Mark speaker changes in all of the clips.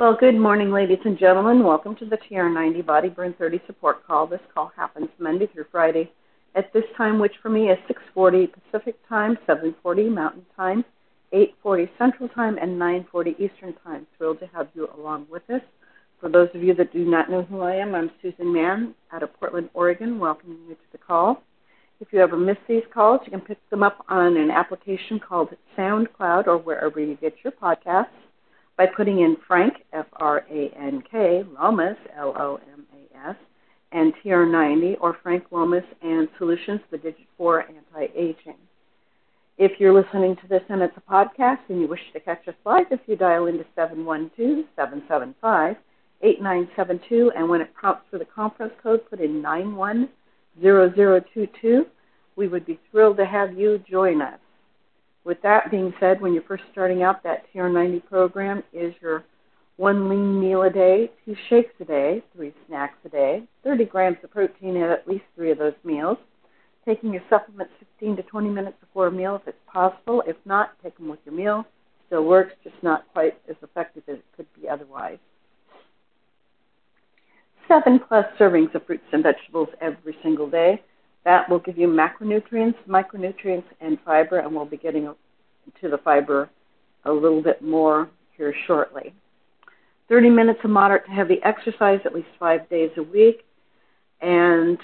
Speaker 1: Well, good morning, ladies and gentlemen. Welcome to the TR90 Body Burn 30 support call. This call happens Monday through Friday at this time, which for me is 6:40 Pacific Time, 7:40 Mountain Time, 8:40 Central Time, and 9:40 Eastern Time. Thrilled to have you along with us. For those of you that do not know who I am, I'm Susan Mahon out of Portland, Oregon, welcoming you to the call. If you ever miss these calls, you can pick them up on an application called SoundCloud or wherever you get your podcasts by putting in Frank, F R A N K, Lomas, L O M A S, and TR90, or Frank Lomas and Solutions, the Digit 4 Anti Aging. If you're listening to this and it's a podcast and you wish to catch us live, if you dial into 712 775 8972, and when it prompts for the conference code, put in 910022. We would be thrilled to have you join us. With that being said, when you're first starting out, that TR90 program is your one lean meal a day, two shakes a day, three snacks a day, 30 grams of protein in at least three of those meals. Taking your supplements 15 to 20 minutes before a meal if it's possible. If not, take them with your meal. Still works, just not quite as effective as it could be otherwise. Seven plus servings of fruits and vegetables every single day. That will give you macronutrients, micronutrients, and fiber, and we'll be getting to the fiber a little bit more here shortly. 30 minutes of moderate to heavy exercise at least five days a week, and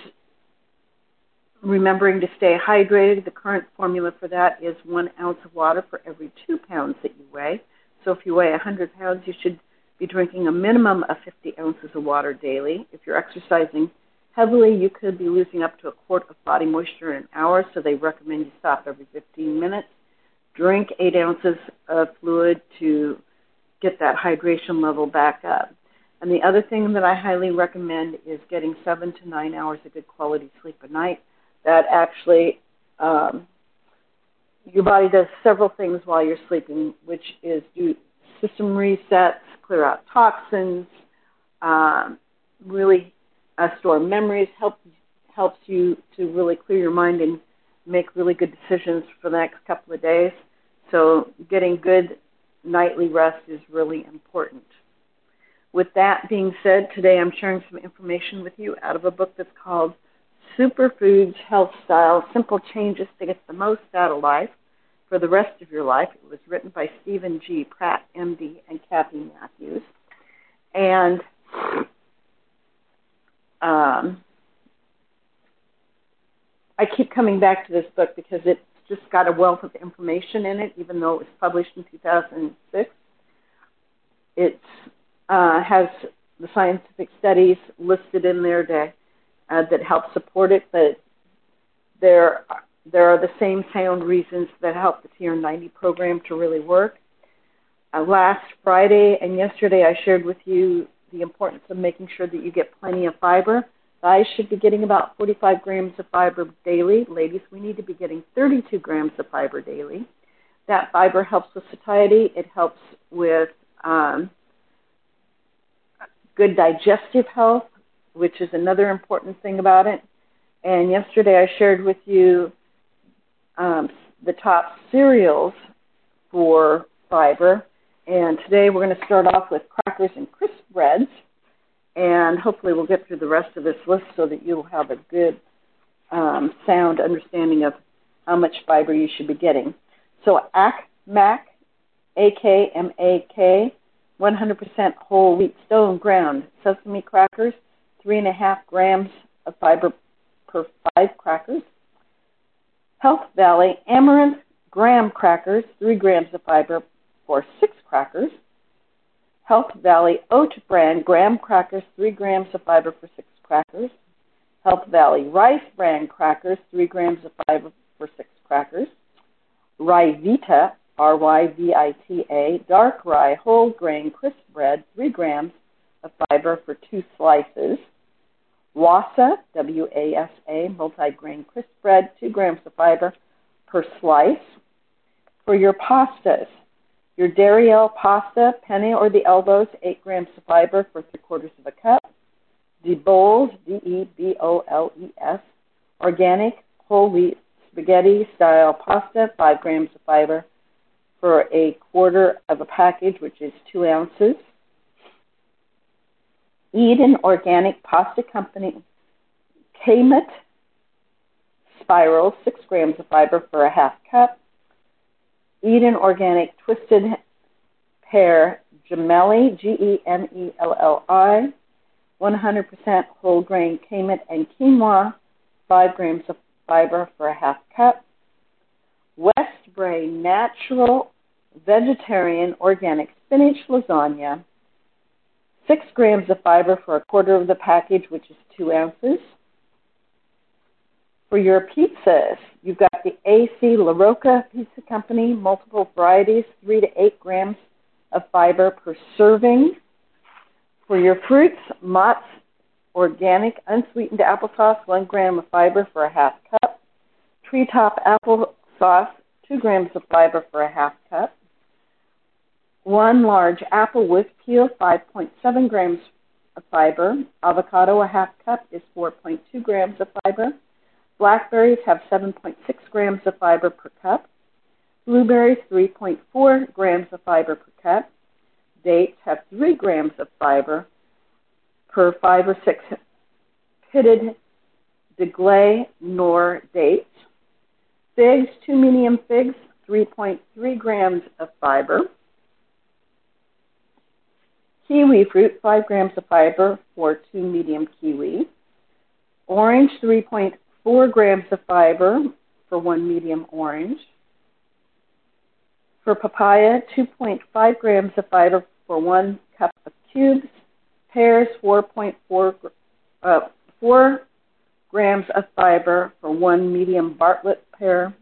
Speaker 1: remembering to stay hydrated. The current formula for that is one ounce of water for every two pounds that you weigh. So if you weigh 100 pounds, you should be drinking a minimum of 50 ounces of water daily. If you're exercising heavily, you could be losing up to a quart of body moisture in an hour, so they recommend you stop every 15 minutes. Drink eight ounces of fluid to get that hydration level back up. And the other thing that I highly recommend is getting seven to nine hours of good quality sleep a night. That actually, um, your body does several things while you're sleeping, which is do system resets, clear out toxins, um, really uh, store memories, help, helps you to really clear your mind and make really good decisions for the next couple of days. So getting good nightly rest is really important. With that being said, today I'm sharing some information with you out of a book that's called Superfoods Health Style Simple Changes to Get the Most Out of Life for the Rest of Your Life. It was written by Steven G. Pratt, MD, and Kathy Matthews. And um, I keep coming back to this book because it's just got a wealth of information in it, even though it was published in 2006. It uh, has the scientific studies listed in there to, uh, that help support it, but there there are the same sound reasons that help the TR90 program to really work. Uh, last Friday and yesterday, I shared with you the importance of making sure that you get plenty of fiber. Guys should be getting about 45 grams of fiber daily. Ladies, we need to be getting 32 grams of fiber daily. That fiber helps with satiety. It helps with um, good digestive health, which is another important thing about it. And yesterday I shared with you um, the top cereals for fiber. And today we're going to start off with crackers and crisp breads. And hopefully we'll get through the rest of this list so that you'll have a good, um, sound understanding of how much fiber you should be getting. So AKMAK, A-K-M-A-K, 100% whole wheat stone ground sesame crackers, three and a half grams of fiber per five crackers. Health Valley Amaranth graham crackers, three grams of fiber for six crackers. Health Valley Oat Bran graham crackers, 3 grams of fiber for 6 crackers. Health Valley Rice Bran crackers, 3 grams of fiber for 6 crackers. Ryvita, R-Y-V-I-T-A, dark rye whole grain crisp bread, 3 grams of fiber for 2 slices. Wasa, W-A-S-A, multi-grain crisp bread, 2 grams of fiber per slice. For your pastas, your Dariel pasta, penne or the elbows, 8 grams of fiber for 3 quarters of a cup. DeBoles, D-E-B-O-L-E-S, organic whole wheat spaghetti style pasta, 5 grams of fiber for a quarter of a package, which is 2 ounces. Eden Organic Pasta Company Kamut Spiral, 6 grams of fiber for a half cup. Eden Organic Twisted Pair Gemelli, G-E-M-E-L-L-I, 100% whole grain Kamut and quinoa, 5 grams of fiber for a half cup. Westbrae Natural Vegetarian Organic Spinach Lasagna, 6 grams of fiber for a quarter of the package, which is 2 ounces. For your pizzas, you've got the AC La Rocca Pizza Company, multiple varieties, 3 to 8 grams of fiber per serving. For your fruits, Mott's Organic Unsweetened Applesauce, 1 gram of fiber for a half cup. Treetop Applesauce, 2 grams of fiber for a half cup. One large apple with peel, 5.7 grams of fiber. Avocado, a half cup, is 4.2 grams of fiber. Blackberries have 7.6 grams of fiber per cup. Blueberries, 3.4 grams of fiber per cup. Dates have 3 grams of fiber per 5 or 6 pitted Deglet Noor dates. Figs, 2 medium figs, 3.3 grams of fiber. Kiwi fruit, 5 grams of fiber for 2 medium kiwi. Orange, 3.4 grams of fiber for 1 medium orange. For papaya, 2.5 grams of fiber for 1 cup of cubes. Pears, 4.4 uh, 4 grams of fiber for 1 medium Bartlett pear.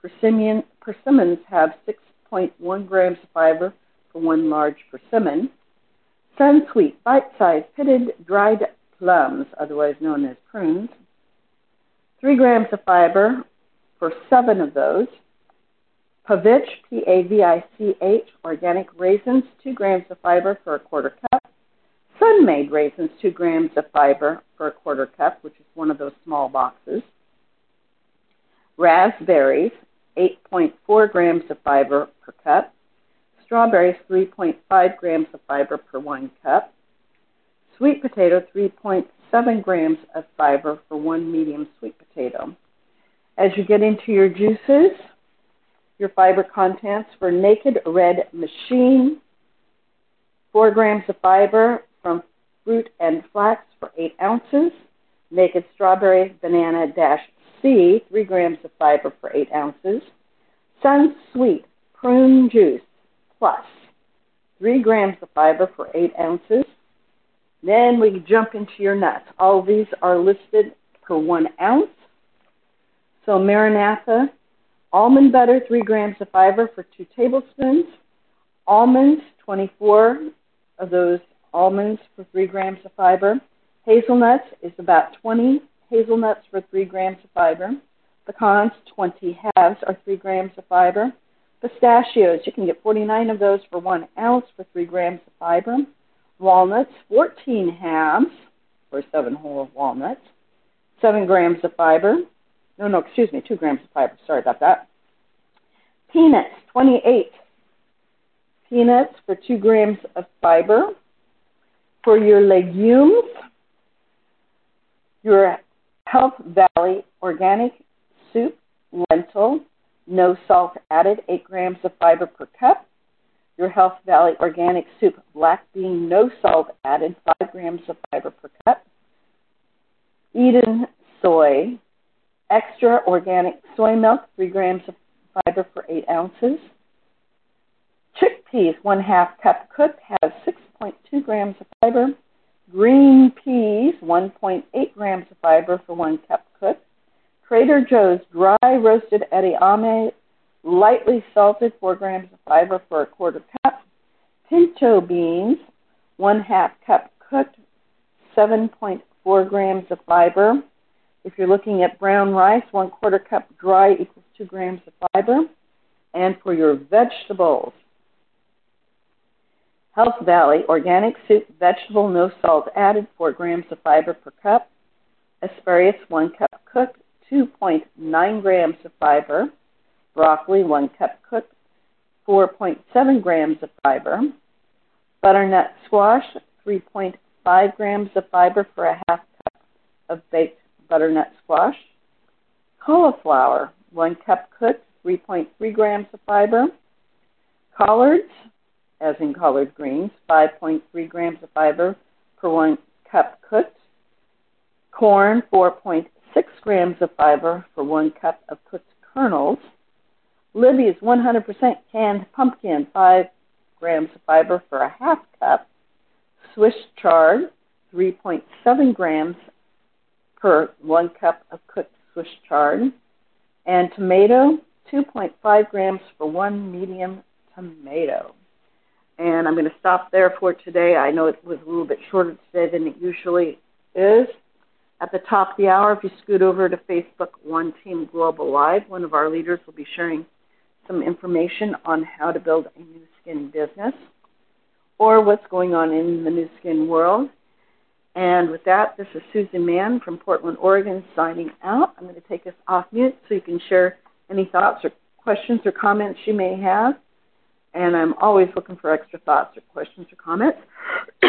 Speaker 1: Persimmon, persimmons have 6.1 grams of fiber for 1 large persimmon. Sunsweet, bite-sized pitted dried plums, otherwise known as prunes. 3 grams of fiber for 7 of those. Pavich, P-A-V-I-C-H, organic raisins, 2 grams of fiber for a quarter cup. Sun-Maid raisins, 2 grams of fiber for a quarter cup, which is one of those small boxes. Raspberries, 8.4 grams of fiber per cup. Strawberries, 3.5 grams of fiber per 1 cup. Sweet potato, 3.7 grams of fiber for 1 medium sweet potato. As you get into your juices, your fiber contents for Naked Red Machine, 4 grams of fiber from fruit and flax for 8 ounces. Naked Strawberry Banana Dash C, 3 grams of fiber for 8 ounces. Sun Sweet Prune Juice Plus, 3 grams of fiber for 8 ounces. Then we jump into your nuts. All these are listed per 1 ounce. So Maranatha Almond butter, 3 grams of fiber for 2 tablespoons. Almonds, 24 of those almonds for 3 grams of fiber. Hazelnuts is about 20 hazelnuts for 3 grams of fiber. Pecans, 20 halves are 3 grams of fiber. Pistachios, you can get 49 of those for 1 ounce for 3 grams of fiber. Walnuts, 14 halves or 7 whole walnuts, 7 grams of fiber. No, no, excuse me, 2 grams of fiber. Sorry about that. Peanuts, 28 peanuts for 2 grams of fiber. For your legumes, your Health Valley organic soup, lentil, no salt added, 8 grams of fiber per cup. Your Health Valley organic soup, black bean, no salt added, 5 grams of fiber per cup. Eden soy, extra organic soy milk, 3 grams of fiber for 8 ounces. Chickpeas, 1 half cup cooked, has 6.2 grams of fiber. Green peas, 1.8 grams of fiber for 1 cup cooked. Trader Joe's dry roasted edamame, lightly salted, 4 grams of fiber for a quarter cup. Pinto beans, 1 half cup cooked, 7.4 grams of fiber. If you're looking at brown rice, one quarter cup dry equals two grams of fiber. And for your vegetables, Health Valley organic soup, vegetable, no salt added, four grams of fiber per cup. Asparagus, one cup cooked, 2.9 grams of fiber. Broccoli, one cup cooked, 4.7 grams of fiber. Butternut squash, 3.5 grams of fiber for a half cup of baked butternut squash. Cauliflower, 1 cup cooked, 3.3 grams of fiber. Collards, as in collard greens, 5.3 grams of fiber per 1 cup cooked. Corn, 4.6 grams of fiber for 1 cup of cooked kernels. Libby's 100% canned pumpkin, 5 grams of fiber for a half cup. Swiss chard, 3.7 grams per 1 cup of cooked Swiss chard. And tomato, 2.5 grams for 1 medium tomato. And I'm going to stop there for today. I know it was a little bit shorter today than it usually is. At the top of the hour, if you scoot over to Facebook One Team Global Live, one of our leaders will be sharing some information on how to build a Nu Skin business or what's going on in the Nu Skin world. And with that, this is Susan Mahon from Portland, Oregon, signing out. I'm going to take us off mute so you can share any thoughts or questions or comments you may have. And I'm always looking for extra thoughts or questions or comments.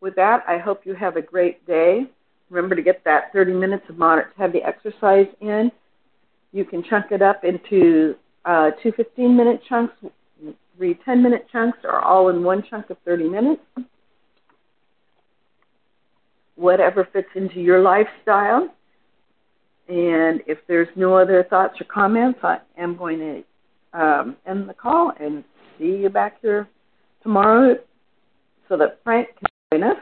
Speaker 1: With that, I hope you have a great day. Remember to get that 30 minutes of moderate to heavy exercise in. You can chunk it up into uh, two 15 minute chunks, three 10 minute chunks, or all in one chunk of 30 minutes. Whatever fits into your lifestyle. And if there's no other thoughts or comments, I am going to um, end the call and see you back here tomorrow so that Frank can join us.